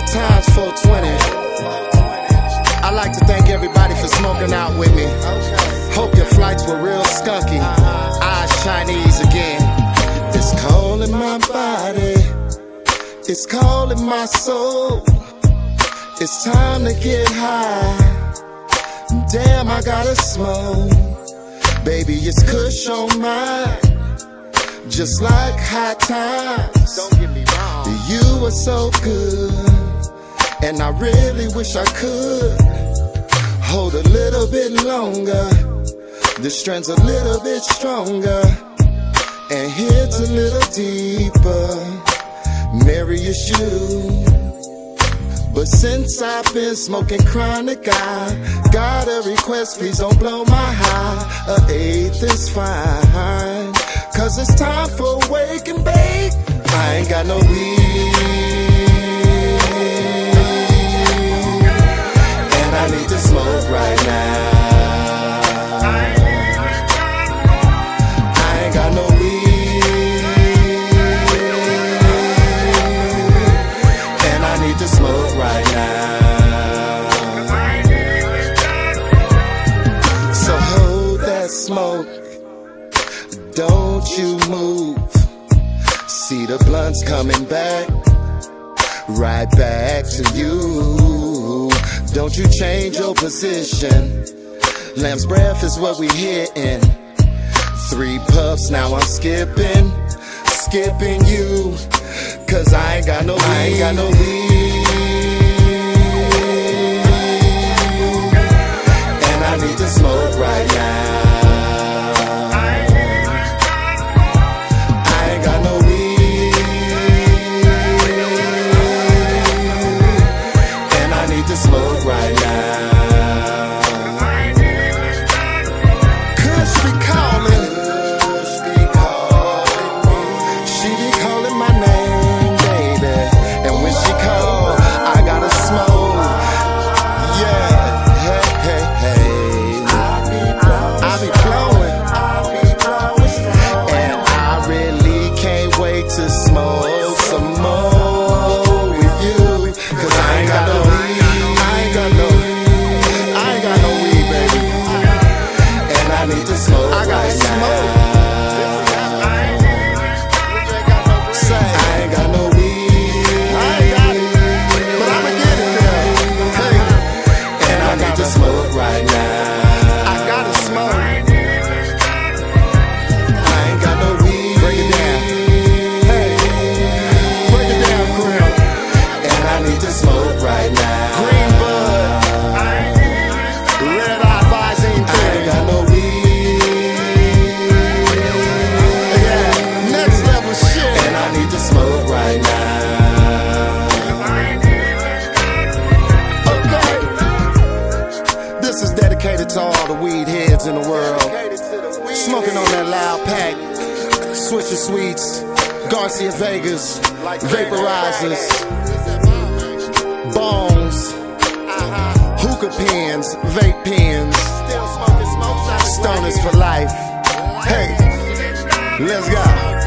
The time's 420. I like to thank everybody for smoking out with me. Hope your flights were real skunky. Eyes Chinese again. It's cold in my body. It's cold in my soul. It's time to get high. Damn, I gotta smoke. Baby, it's kush on mine. Just like high times. Don't get me wrong. You were so good. And I really wish I could hold a little bit longer. The strand's a little bit stronger. And hits a little deeper. Marry your shoe. But since I've been smoking chronic, I got a request. Please don't blow my high. A eighth is fine. Cause it's time for wake and bake. I ain't got no weed. Smoke right now. I ain't got no weed. And I need to smoke right now. So hold that smoke. Don't you move. See the blunts coming back. Right back to you. Don't you change your position. Lamb's Bread is what we hitting. Three puffs, now I'm skipping. Skipping you. Cause I ain't got no weed. I ain't got no weed. And I need to smoke right I right smoke. In the world. Smoking on that loud pack. Swisher Sweets. Garcia Vegas. Vaporizers. Bongs. Hookah pens. Vape pens. Stoners for life. Hey, let's go.